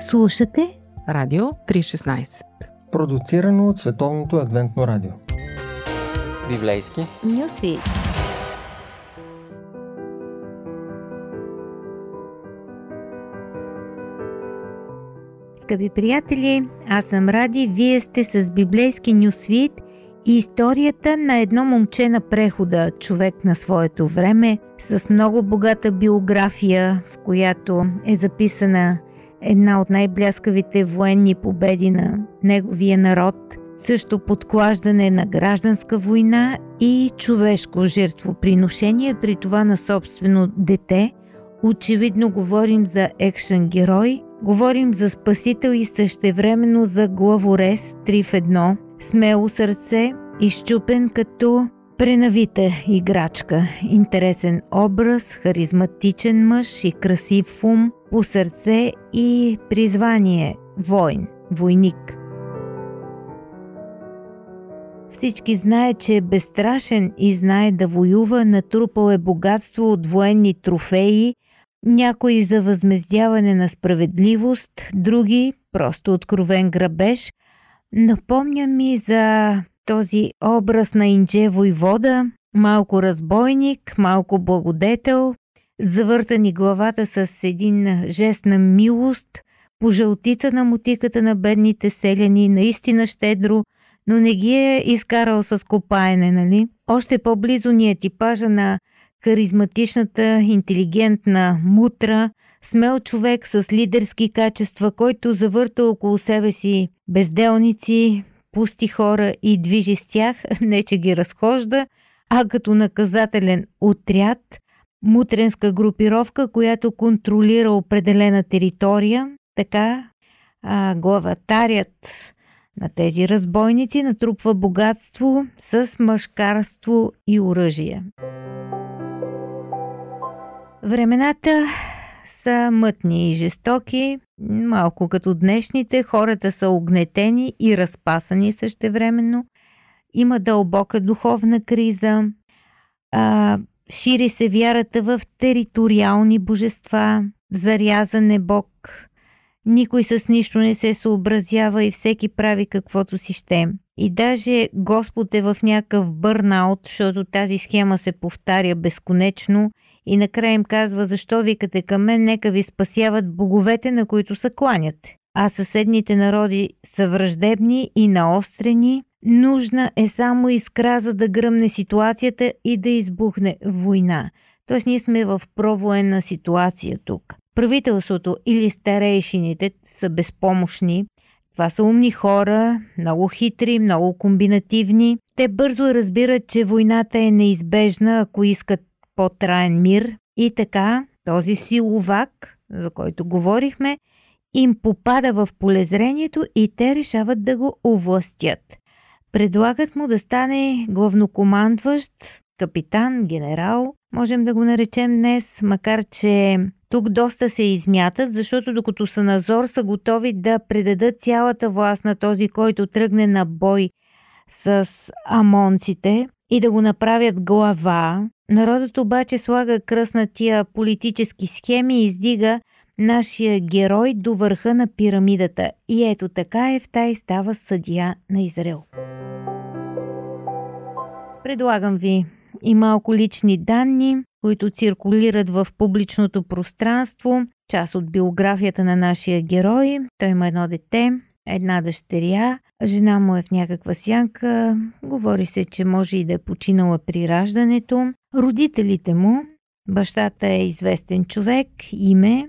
Слушате Радио 316 Продуцирано от Световното адвентно радио. Библейски. Нюсвит Скъпи приятели, аз съм Ради, вие сте с библейски нюсвит и историята на едно момче на прехода, човек на своето време, с много богата биография, в която е записана една от най-бляскавите военни победи на неговия народ, също подклаждане на гражданска война и човешко жертвоприношение, при това на собствено дете. Очевидно говорим за екшен герой, говорим за спасител и същевременно за главорез 3 в 1, смело сърце, изчупен като пренавита играчка, интересен образ, харизматичен мъж и красив ум, по сърце и призвание войн, войник. Всички знае, че е безстрашен и знае да воюва, натрупал е богатство от военни трофеи, някои за възмездяване на справедливост, други просто откровен грабеж. Напомня ми за този образ на Индже Войвода, малко разбойник, малко благодетел, завъртани главата с един жест на милост, по жълтица на мутиката на бедните селяни, наистина щедро, но не ги е изкарал с копаене, нали? Още по-близо ни е типажа на харизматичната, интелигентна мутра, смел човек с лидерски качества, който завърта около себе си безделници, пусти хора и движи с тях, не че ги разхожда, а като наказателен отряд – мутренска групировка, която контролира определена територия. Така а, главатарят на тези разбойници натрупва богатство с мъжкарство и оръжие. Времената са мътни и жестоки, малко като днешните, хората са огнетени и разпасани същевременно. Има дълбока духовна криза. А, Шири се вярата в териториални божества, зарязан е Бог. Никой с нищо не се съобразява и всеки прави каквото си ще. И даже Господ е в някакъв бърнаут, защото тази схема се повтаря безконечно и накрая им казва, защо викате към мен, нека ви спасяват боговете, на които се кланяте. А съседните народи са враждебни и наострени, Нужна е само искра, за да гръмне ситуацията и да избухне война. Тоест ние сме в провоенна ситуация тук. Правителството или старейшините са безпомощни. Това са умни хора, много хитри, много комбинативни. Те бързо разбират, че войната е неизбежна, ако искат по-траен мир. И така, този силовак, за който говорихме, им попада в полезрението и те решават да го овластят. Предлагат му да стане главнокомандващ, капитан, генерал, можем да го наречем днес, макар че тук доста се измятат, защото докато са на зор са готови да предадат цялата власт на този, който тръгне на бой с амонците и да го направят глава. Народът обаче слага кръст на тия политически схеми и издига нашия герой до върха на пирамидата. И ето така е в тай става съдия на Израел. Предлагам ви и малко лични данни, които циркулират в публичното пространство. Част от биографията на нашия герой. Той има едно дете, една дъщеря. Жена му е в някаква сянка. Говори се, че може и да е починала при раждането. Родителите му, бащата е известен човек, име.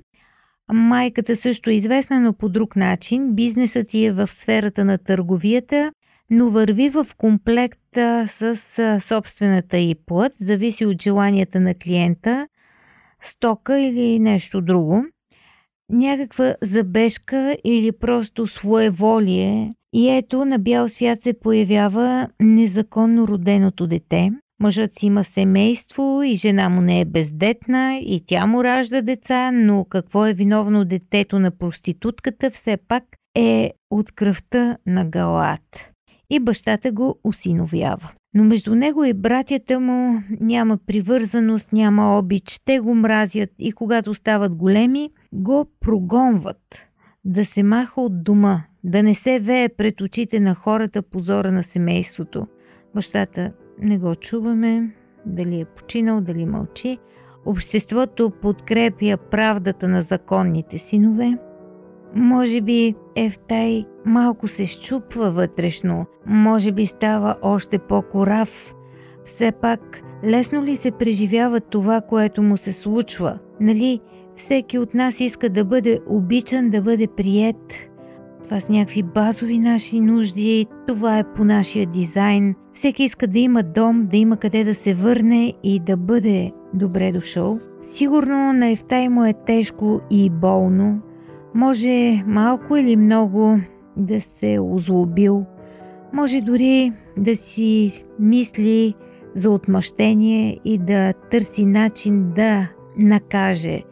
Майката също е известна, но по друг начин. Бизнесът ти е в сферата на търговията но върви в комплекта с собствената и плът, зависи от желанията на клиента, стока или нещо друго. Някаква забежка или просто своеволие и ето на бял свят се появява незаконно роденото дете. Мъжът си има семейство и жена му не е бездетна и тя му ражда деца, но какво е виновно детето на проститутката все пак е от кръвта на Галат и бащата го усиновява. Но между него и братята му няма привързаност, няма обич, те го мразят и когато стават големи, го прогонват. да се маха от дома, да не се вее пред очите на хората позора на семейството. Бащата не го чуваме, дали е починал, дали мълчи. Обществото подкрепя правдата на законните синове. Може би Ефтай малко се щупва вътрешно, може би става още по-корав. Все пак, лесно ли се преживява това, което му се случва? Нали, всеки от нас иска да бъде обичан, да бъде прият. Това са някакви базови наши нужди, това е по нашия дизайн. Всеки иска да има дом, да има къде да се върне и да бъде добре дошъл. Сигурно на Ефтай му е тежко и болно. Може малко или много да се озлобил. Може дори да си мисли за отмъщение и да търси начин да накаже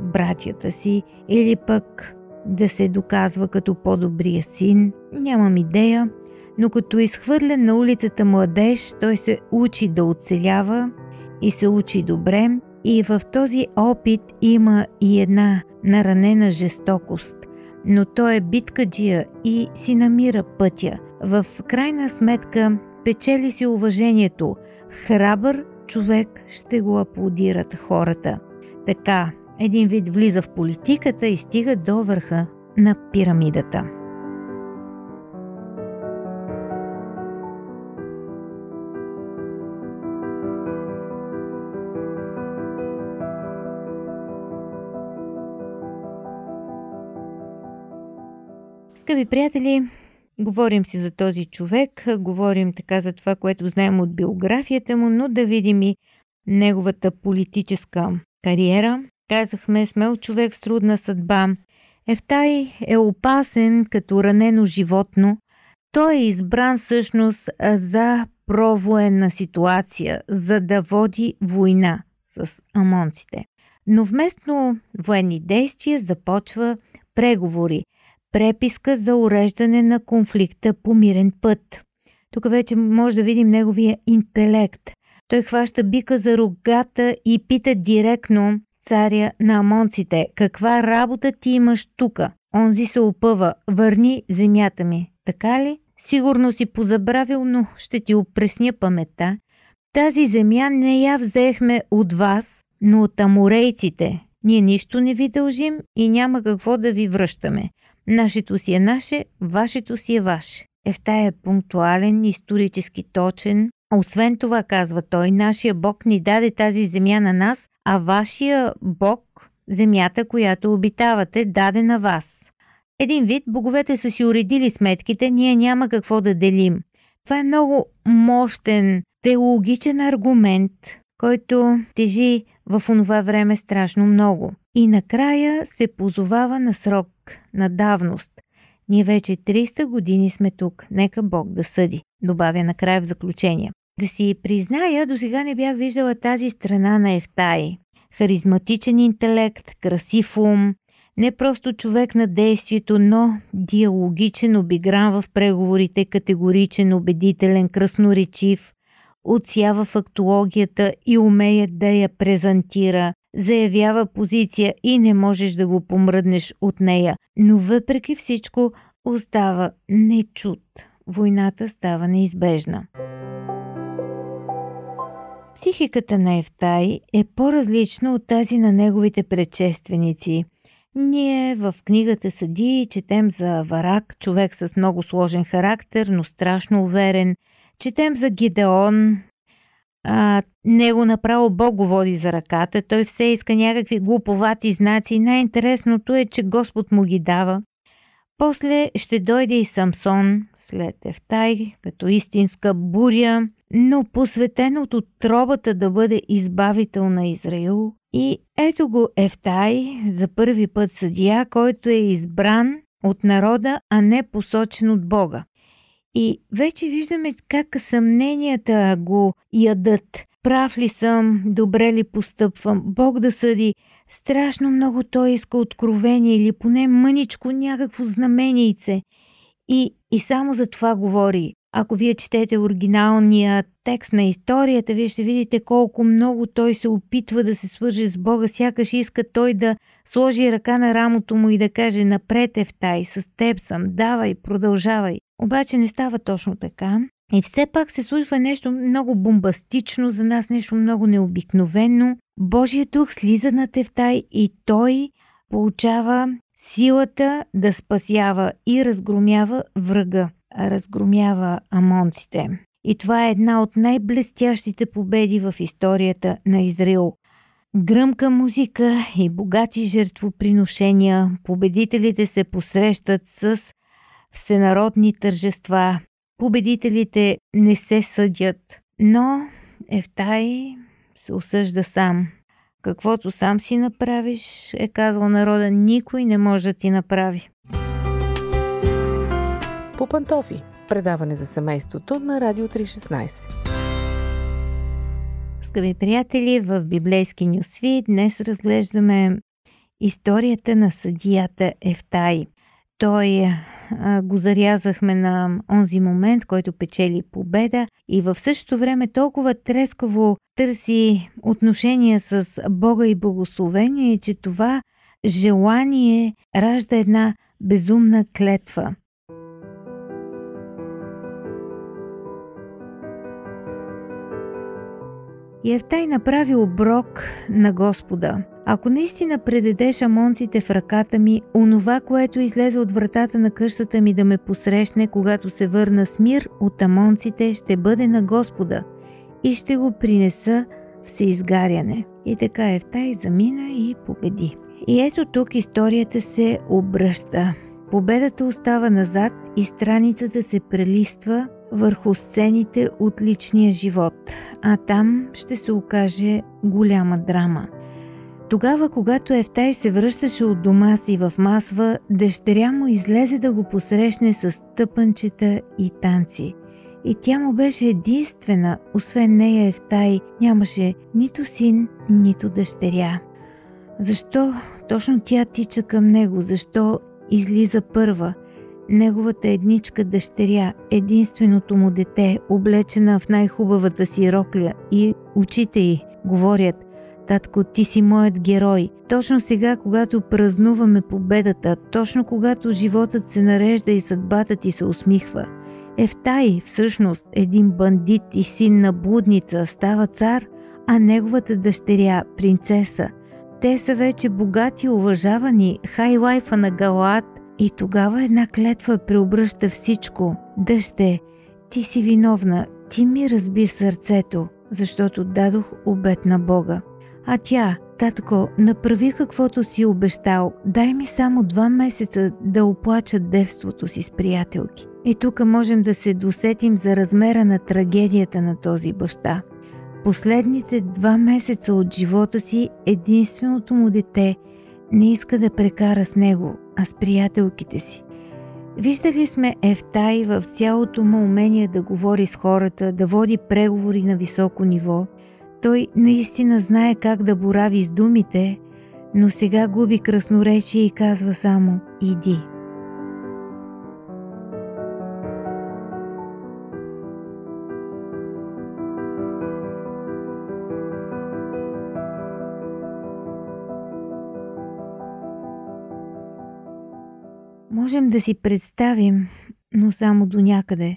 братята си или пък да се доказва като по-добрия син. Нямам идея, но като изхвърлен на улицата младеж, той се учи да оцелява и се учи добре и в този опит има и една наранена жестокост. Но той е биткаджия и си намира пътя. В крайна сметка печели си уважението. Храбър човек ще го аплодират хората. Така, един вид влиза в политиката и стига до върха на пирамидата. Скъпи приятели, говорим си за този човек, говорим така за това, което знаем от биографията му, но да видим и неговата политическа кариера. Казахме, смел човек с трудна съдба. Ефтай е опасен като ранено животно. Той е избран всъщност за провоенна ситуация, за да води война с амонците. Но вместо военни действия започва преговори – преписка за уреждане на конфликта по мирен път. Тук вече може да видим неговия интелект. Той хваща бика за рогата и пита директно царя на амонците, каква работа ти имаш тука? Онзи се опъва, върни земята ми. Така ли? Сигурно си позабравил, но ще ти опресня памета. Тази земя не я взехме от вас, но от аморейците. Ние нищо не ви дължим и няма какво да ви връщаме. Нашето си е наше, вашето си е ваше. Ефтай е пунктуален, исторически точен. Освен това, казва той, нашия Бог ни даде тази земя на нас, а вашия Бог, земята, която обитавате, даде на вас. Един вид, боговете са си уредили сметките, ние няма какво да делим. Това е много мощен теологичен аргумент, който тежи в онова време страшно много. И накрая се позовава на срок, на давност. Ние вече 300 години сме тук, нека Бог да съди, добавя накрая в заключение. Да си призная, до сега не бях виждала тази страна на Ефтай. Харизматичен интелект, красив ум, не просто човек на действието, но диалогичен, обигран в преговорите, категоричен, убедителен, красноречив, отсява фактологията и умее да я презентира, заявява позиция и не можеш да го помръднеш от нея, но въпреки всичко остава нечут. Войната става неизбежна. Психиката на Ефтай е по-различна от тази на неговите предшественици. Ние в книгата Съди четем за Варак, човек с много сложен характер, но страшно уверен. Четем за Гидеон, а, него направо Бог го води за ръката. Той все иска някакви глуповати знаци. Най-интересното е, че Господ му ги дава. После ще дойде и Самсон след Ефтай, като истинска буря, но посветен от отробата да бъде избавител на Израил. И ето го Ефтай, за първи път съдия, който е избран от народа, а не посочен от Бога. И вече виждаме как съмненията го ядат. Прав ли съм? Добре ли постъпвам? Бог да съди. Страшно много той иска откровение или поне мъничко някакво знаменийце. И, и само за това говори. Ако вие четете оригиналния текст на историята, вие ще видите колко много той се опитва да се свърже с Бога, сякаш иска той да сложи ръка на рамото му и да каже напред е в тай, с теб съм, давай, продължавай. Обаче не става точно така. И все пак се случва нещо много бомбастично, за нас нещо много необикновено. Божият дух слиза на Тефтай и той получава силата да спасява и разгромява врага, разгромява амонците. И това е една от най-блестящите победи в историята на Израил. Гръмка музика и богати жертвоприношения, победителите се посрещат с всенародни тържества. Победителите не се съдят, но Ефтай се осъжда сам. Каквото сам си направиш, е казал народа, никой не може да ти направи. По пантофи. Предаване за семейството на Радио 316. Скъпи приятели, в библейски нюсви днес разглеждаме историята на съдията Ефтай. Той го зарязахме на онзи момент, който печели победа и в същото време толкова трескаво търси отношения с Бога и благословение, че това желание ражда една безумна клетва. Евтай направи оброк на Господа. Ако наистина предадеш амонците в ръката ми, онова, което излезе от вратата на къщата ми да ме посрещне, когато се върна с мир от амонците, ще бъде на Господа и ще го принеса всеизгаряне. И така Евтай замина и победи. И ето тук историята се обръща. Победата остава назад и страницата се прелиства върху сцените от личния живот, а там ще се окаже голяма драма. Тогава, когато Ефтай се връщаше от дома си в Масва, дъщеря му излезе да го посрещне с тъпанчета и танци. И тя му беше единствена, освен нея Ефтай нямаше нито син, нито дъщеря. Защо точно тя тича към него? Защо излиза първа? Неговата едничка дъщеря, единственото му дете, облечена в най-хубавата си рокля и очите й говорят Татко, ти си моят герой. Точно сега, когато празнуваме победата, точно когато животът се нарежда и съдбата ти се усмихва. Ефтай, всъщност, един бандит и син на блудница, става цар, а неговата дъщеря, принцеса. Те са вече богати, уважавани, хайлайфа на Галаат и тогава една клетва преобръща всичко. Дъще, ти си виновна, ти ми разби сърцето, защото дадох обет на Бога. А тя, татко, направи каквото си обещал, дай ми само два месеца да оплача девството си с приятелки. И тук можем да се досетим за размера на трагедията на този баща. Последните два месеца от живота си единственото му дете не иска да прекара с него, а с приятелките си. Виждали сме Ефтай в цялото му умение да говори с хората, да води преговори на високо ниво. Той наистина знае как да борави с думите, но сега губи красноречие и казва само «Иди». Можем да си представим, но само до някъде,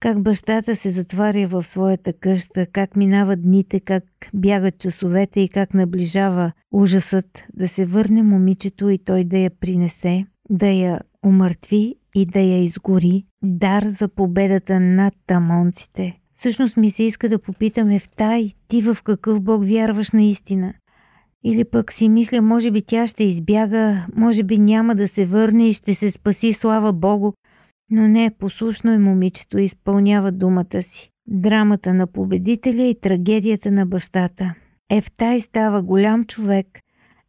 как бащата се затваря в своята къща, как минават дните, как бягат часовете и как наближава ужасът да се върне момичето и той да я принесе, да я умъртви и да я изгори, дар за победата над тамонците. Всъщност ми се иска да попитаме в тай, ти в какъв Бог вярваш наистина? Или пък си мисля, може би тя ще избяга, може би няма да се върне и ще се спаси, слава Богу. Но не, послушно е момичето, изпълнява думата си. Драмата на победителя и трагедията на бащата. Ефтай става голям човек,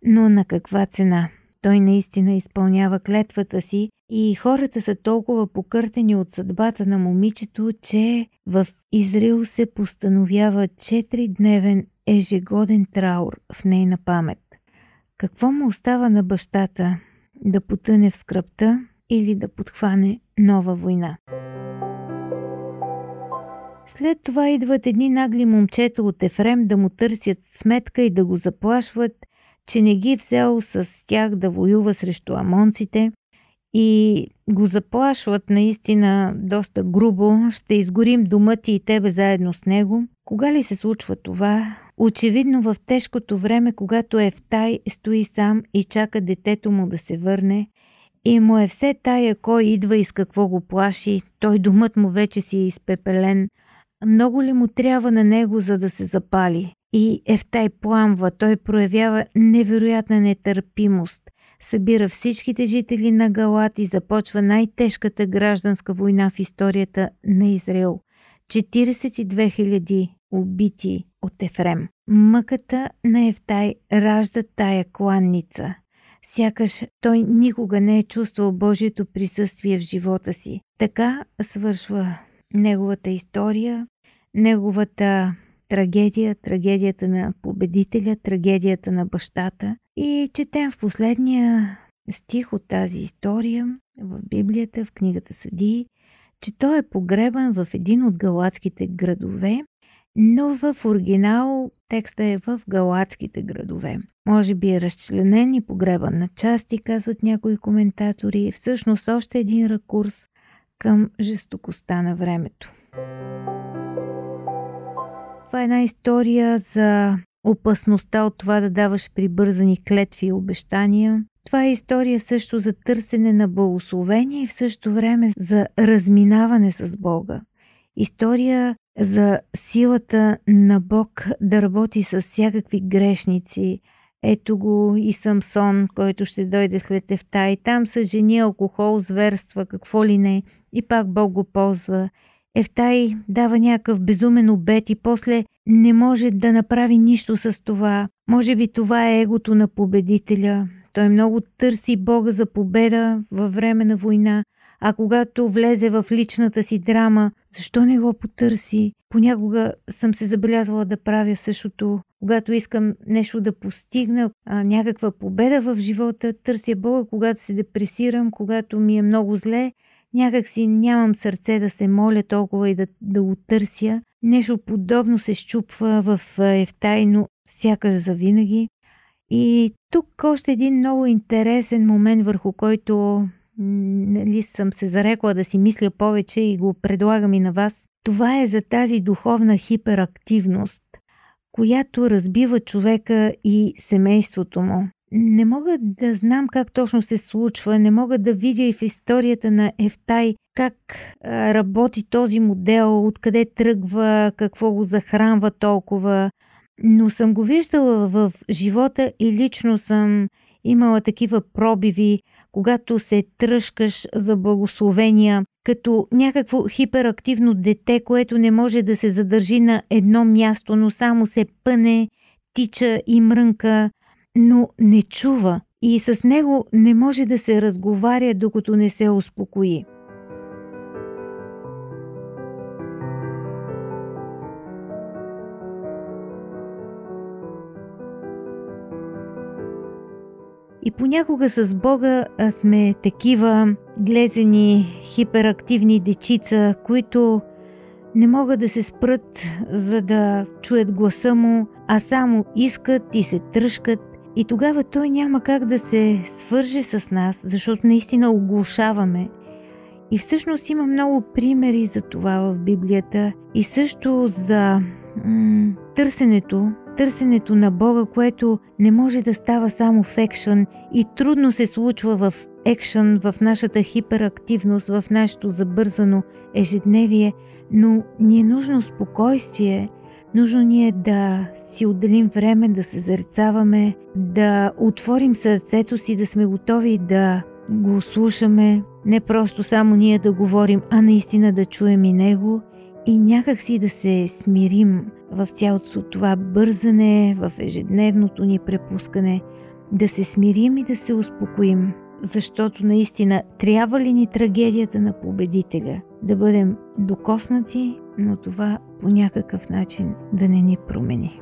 но на каква цена? Той наистина изпълнява клетвата си и хората са толкова покъртени от съдбата на момичето, че в Израил се постановява 4-дневен ежегоден траур в нейна памет. Какво му остава на бащата? Да потъне в скръпта или да подхване нова война? След това идват едни нагли момчета от Ефрем да му търсят сметка и да го заплашват, че не ги взел с тях да воюва срещу амонците и го заплашват наистина доста грубо. Ще изгорим дома ти и тебе заедно с него. Кога ли се случва това? Очевидно в тежкото време, когато Ефтай стои сам и чака детето му да се върне, и му е все тая кой идва и с какво го плаши, той думът му вече си е изпепелен. Много ли му трябва на него, за да се запали? И Ефтай пламва, той проявява невероятна нетърпимост. Събира всичките жители на Галат и започва най-тежката гражданска война в историята на Израел. 42 000 убити от Ефрем. Мъката на Ефтай ражда тая кланница. Сякаш той никога не е чувствал Божието присъствие в живота си. Така свършва неговата история, неговата трагедия, трагедията на победителя, трагедията на бащата. И четем в последния стих от тази история в Библията, в книгата Съдии, че той е погребан в един от галатските градове, но в оригинал текста е в галатските градове. Може би е разчленен и погребан на части, казват някои коментатори. Всъщност още един ракурс към жестокостта на времето. Това е една история за опасността от това да даваш прибързани клетви и обещания. Това е история също за търсене на благословение и в същото време за разминаване с Бога. История за силата на Бог да работи с всякакви грешници. Ето го и Самсон, който ще дойде след Ефта. И там са жени, алкохол, зверства, какво ли не. И пак Бог го ползва. Ефтай дава някакъв безумен обет и после не може да направи нищо с това. Може би това е егото на победителя. Той много търси Бога за победа във време на война, а когато влезе в личната си драма, защо не го потърси? Понякога съм се забелязвала да правя същото. Когато искам нещо да постигна, а, някаква победа в живота, търся Бога, когато се депресирам, когато ми е много зле, някак си нямам сърце да се моля толкова и да, да го търся. Нещо подобно се щупва в Ефтайно, сякаш завинаги. И тук още един много интересен момент, върху който нали, съм се зарекла да си мисля повече и го предлагам и на вас. Това е за тази духовна хиперактивност, която разбива човека и семейството му. Не мога да знам как точно се случва, не мога да видя и в историята на Ефтай как работи този модел, откъде тръгва, какво го захранва толкова. Но съм го виждала в живота и лично съм имала такива пробиви, когато се тръжкаш за благословения, като някакво хиперактивно дете, което не може да се задържи на едно място, но само се пъне, тича и мрънка, но не чува и с него не може да се разговаря, докато не се успокои. И понякога с Бога сме такива глезени, хиперактивни дечица, които не могат да се спрат, за да чуят гласа му, а само искат и се тръжкат. И тогава той няма как да се свърже с нас, защото наистина оглушаваме. И всъщност има много примери за това в Библията и също за м- търсенето търсенето на Бога, което не може да става само в екшън и трудно се случва в екшън, в нашата хиперактивност, в нашето забързано ежедневие, но ни е нужно спокойствие, нужно ни е да си отделим време, да се зарцаваме, да отворим сърцето си, да сме готови да го слушаме, не просто само ние да говорим, а наистина да чуем и Него и някак си да се смирим в цялото това бързане, в ежедневното ни препускане, да се смирим и да се успокоим, защото наистина трябва ли ни трагедията на победителя да бъдем докоснати, но това по някакъв начин да не ни промени.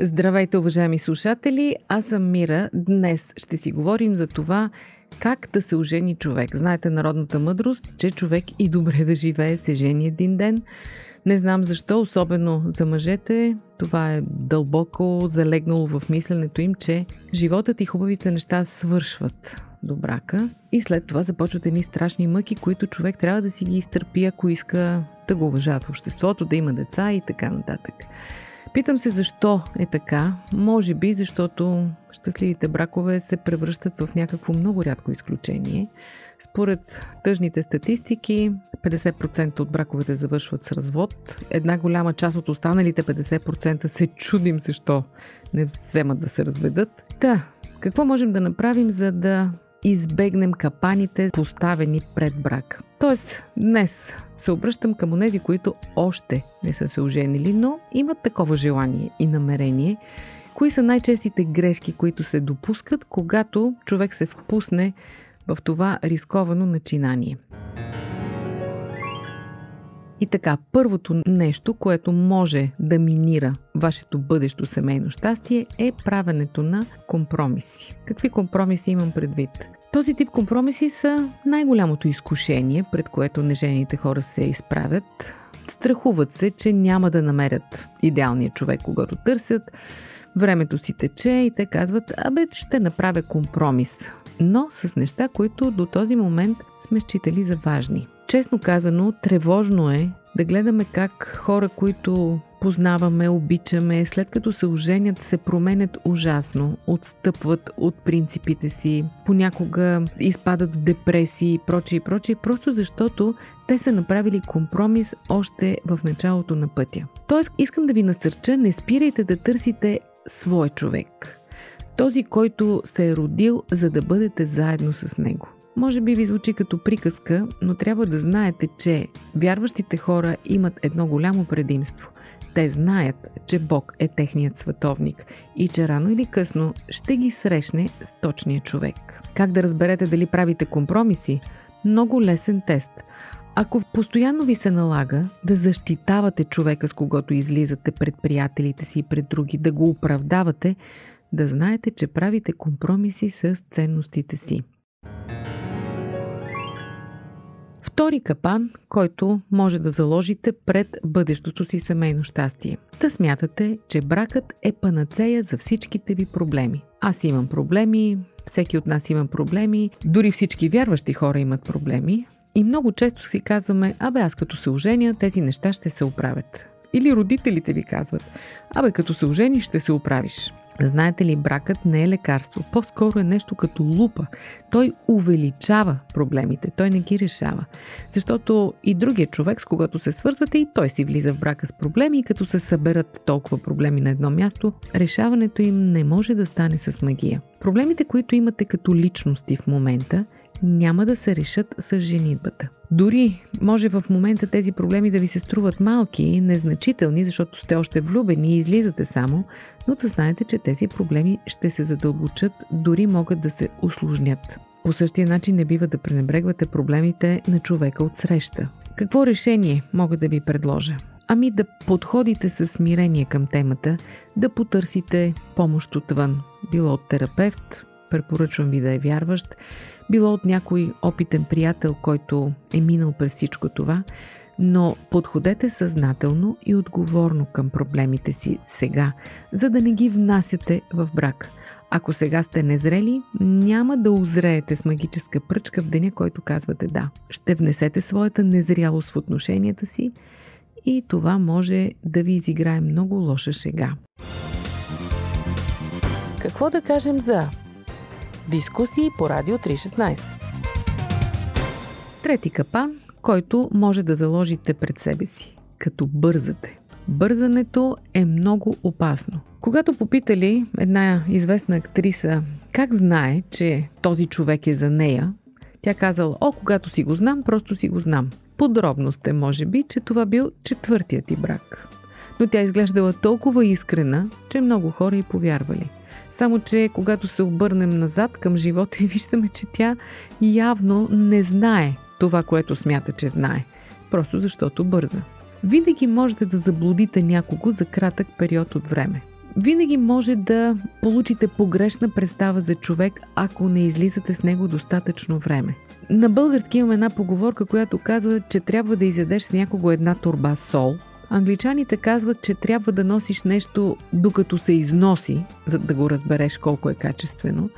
Здравейте, уважаеми слушатели! Аз съм Мира. Днес ще си говорим за това как да се ожени човек. Знаете народната мъдрост, че човек и добре да живее се жени един ден. Не знам защо, особено за мъжете, това е дълбоко залегнало в мисленето им, че животът и хубавите неща свършват до брака и след това започват едни страшни мъки, които човек трябва да си ги изтърпи, ако иска да го уважават в обществото, да има деца и така нататък. Питам се защо е така. Може би защото щастливите бракове се превръщат в някакво много рядко изключение. Според тъжните статистики, 50% от браковете завършват с развод. Една голяма част от останалите 50% се чудим защо не вземат да се разведат. Та, какво можем да направим, за да избегнем капаните, поставени пред брак. Тоест, днес се обръщам към онези, които още не са се оженили, но имат такова желание и намерение. Кои са най-честите грешки, които се допускат, когато човек се впусне в това рисковано начинание? И така, първото нещо, което може да минира вашето бъдещо семейно щастие е правенето на компромиси. Какви компромиси имам предвид? Този тип компромиси са най-голямото изкушение, пред което нежените хора се изправят. Страхуват се, че няма да намерят идеалния човек, когато търсят. Времето си тече и те казват, абе, ще направя компромис. Но с неща, които до този момент сме считали за важни. Честно казано, тревожно е да гледаме как хора, които познаваме, обичаме, след като се оженят, се променят ужасно, отстъпват от принципите си, понякога изпадат в депресии и прочее и прочее, просто защото те са направили компромис още в началото на пътя. Тоест, искам да ви насърча, не спирайте да търсите свой човек. Този, който се е родил, за да бъдете заедно с него. Може би ви звучи като приказка, но трябва да знаете, че вярващите хора имат едно голямо предимство. Те знаят, че Бог е техният световник и че рано или късно ще ги срещне с точния човек. Как да разберете дали правите компромиси? Много лесен тест. Ако постоянно ви се налага да защитавате човека, с когото излизате пред приятелите си и пред други, да го оправдавате, да знаете, че правите компромиси с ценностите си. Втори капан, който може да заложите пред бъдещото си семейно щастие. Да смятате, че бракът е панацея за всичките ви проблеми. Аз имам проблеми, всеки от нас има проблеми, дори всички вярващи хора имат проблеми. И много често си казваме, абе аз като се оженя, тези неща ще се оправят. Или родителите ви казват, абе като се ожениш ще се оправиш. Знаете ли, бракът не е лекарство, по-скоро е нещо като лупа. Той увеличава проблемите, той не ги решава. Защото и другия човек, с когото се свързвате, и той си влиза в брака с проблеми и като се съберат толкова проблеми на едно място, решаването им не може да стане с магия. Проблемите, които имате като личности в момента, няма да се решат с женитбата. Дори може в момента тези проблеми да ви се струват малки, незначителни, защото сте още влюбени и излизате само, но да знаете, че тези проблеми ще се задълбочат, дори могат да се усложнят. По същия начин не бива да пренебрегвате проблемите на човека от среща. Какво решение мога да ви предложа? Ами да подходите с смирение към темата, да потърсите помощ отвън, било от терапевт, препоръчвам ви да е вярващ, било от някой опитен приятел, който е минал през всичко това, но подходете съзнателно и отговорно към проблемите си сега, за да не ги внасяте в брак. Ако сега сте незрели, няма да озреете с магическа пръчка в деня, който казвате да. Ще внесете своята незрялост в отношенията си и това може да ви изиграе много лоша шега. Какво да кажем за дискусии по Радио 316? Трети капан, който може да заложите пред себе си, като бързате. Бързането е много опасно. Когато попитали една известна актриса как знае, че този човек е за нея, тя казала, о, когато си го знам, просто си го знам. Подробност е, може би, че това бил четвъртият ти брак. Но тя изглеждала толкова искрена, че много хора и повярвали. Само, че когато се обърнем назад към живота и виждаме, че тя явно не знае това, което смята, че знае. Просто защото бърза. Винаги можете да заблудите някого за кратък период от време. Винаги може да получите погрешна представа за човек, ако не излизате с него достатъчно време. На български имам една поговорка, която казва, че трябва да изядеш с някого една турба сол. Англичаните казват, че трябва да носиш нещо докато се износи, за да го разбереш колко е качествено.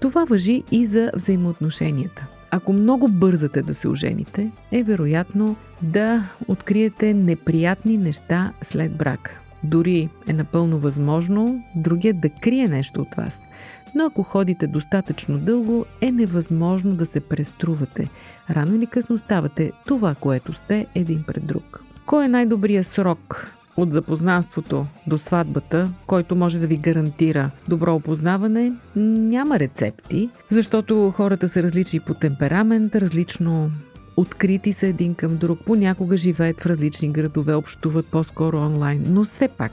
Това въжи и за взаимоотношенията. Ако много бързате да се ожените, е вероятно да откриете неприятни неща след брака. Дори е напълно възможно другия да крие нещо от вас. Но ако ходите достатъчно дълго, е невъзможно да се преструвате. Рано или късно ставате това, което сте един пред друг. Кой е най-добрият срок от запознанството до сватбата, който може да ви гарантира добро опознаване, няма рецепти, защото хората са различни по темперамент, различно открити са един към друг, понякога живеят в различни градове, общуват по-скоро онлайн, но все пак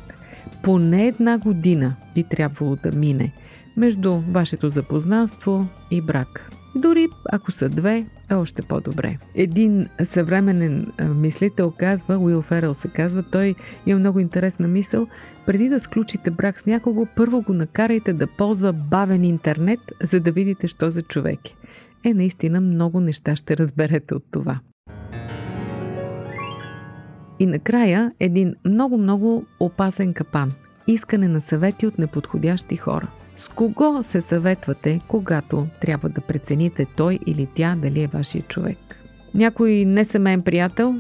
поне една година би трябвало да мине между вашето запознанство и брак. Дори ако са две, е още по-добре. Един съвременен мислител казва, Уил Ферел се казва, той има много интересна мисъл, преди да сключите брак с някого, първо го накарайте да ползва бавен интернет, за да видите, що за човек е. Е, наистина много неща ще разберете от това. И накрая един много-много опасен капан. Искане на съвети от неподходящи хора – с кого се съветвате, когато трябва да прецените той или тя дали е вашия човек? Някой несемен приятел?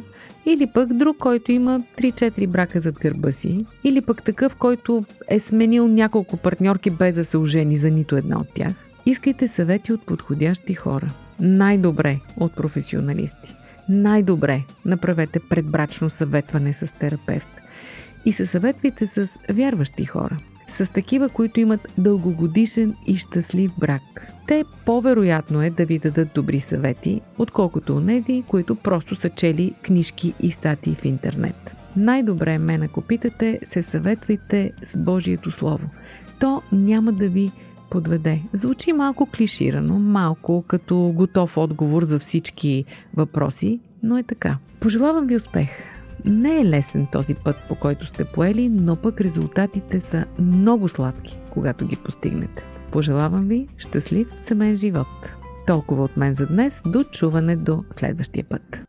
Или пък друг, който има 3-4 брака зад гърба си? Или пък такъв, който е сменил няколко партньорки без да се ожени за нито една от тях? Искайте съвети от подходящи хора. Най-добре от професионалисти. Най-добре направете предбрачно съветване с терапевт. И се съветвайте с вярващи хора – с такива, които имат дългогодишен и щастлив брак. Те по-вероятно е да ви дадат добри съвети, отколкото онези, които просто са чели книжки и статии в интернет. Най-добре мен, ако питате, се съветвайте с Божието Слово. То няма да ви подведе. Звучи малко клиширано, малко като готов отговор за всички въпроси, но е така. Пожелавам ви успех! Не е лесен този път, по който сте поели, но пък резултатите са много сладки, когато ги постигнете. Пожелавам ви щастлив семейен живот. Толкова от мен за днес. До чуване до следващия път.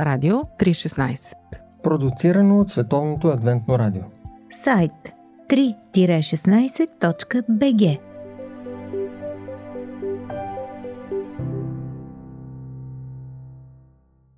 Радио 316 Продуцирано от Световното адвентно радио сайт 3-16.bg